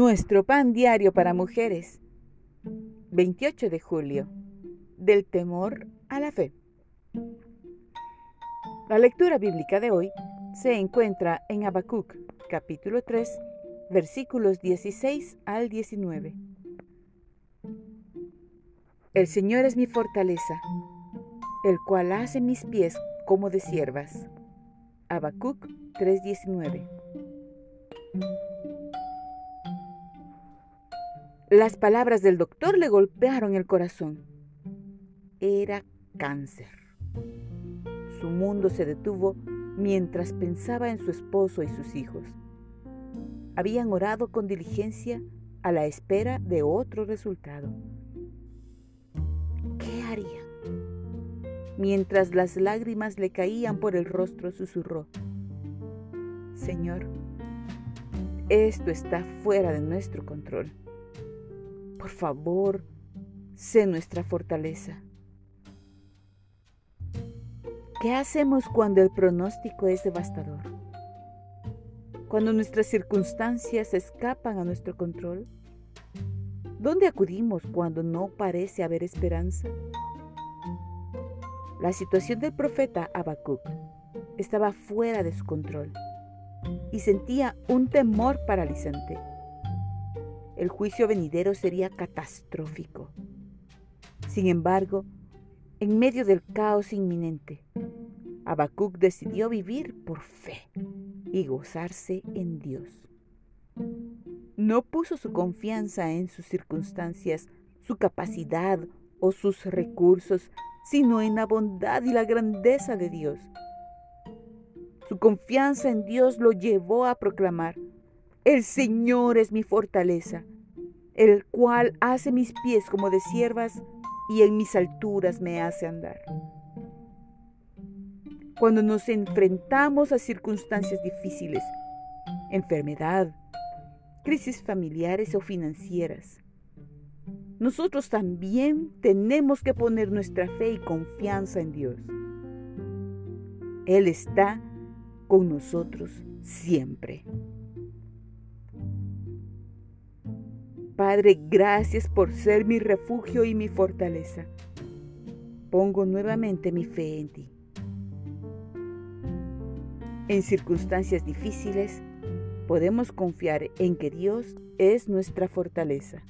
Nuestro pan diario para mujeres. 28 de julio. Del temor a la fe. La lectura bíblica de hoy se encuentra en Habacuc, capítulo 3, versículos 16 al 19. El Señor es mi fortaleza, el cual hace mis pies como de siervas. Habacuc 3:19. Las palabras del doctor le golpearon el corazón. Era cáncer. Su mundo se detuvo mientras pensaba en su esposo y sus hijos. Habían orado con diligencia a la espera de otro resultado. ¿Qué harían? Mientras las lágrimas le caían por el rostro, susurró, Señor, esto está fuera de nuestro control. Por favor, sé nuestra fortaleza. ¿Qué hacemos cuando el pronóstico es devastador? Cuando nuestras circunstancias escapan a nuestro control? ¿Dónde acudimos cuando no parece haber esperanza? La situación del profeta Habacuc estaba fuera de su control y sentía un temor paralizante el juicio venidero sería catastrófico. Sin embargo, en medio del caos inminente, Habacuc decidió vivir por fe y gozarse en Dios. No puso su confianza en sus circunstancias, su capacidad o sus recursos, sino en la bondad y la grandeza de Dios. Su confianza en Dios lo llevó a proclamar, el Señor es mi fortaleza, el cual hace mis pies como de siervas y en mis alturas me hace andar. Cuando nos enfrentamos a circunstancias difíciles, enfermedad, crisis familiares o financieras, nosotros también tenemos que poner nuestra fe y confianza en Dios. Él está con nosotros siempre. Padre, gracias por ser mi refugio y mi fortaleza. Pongo nuevamente mi fe en ti. En circunstancias difíciles, podemos confiar en que Dios es nuestra fortaleza.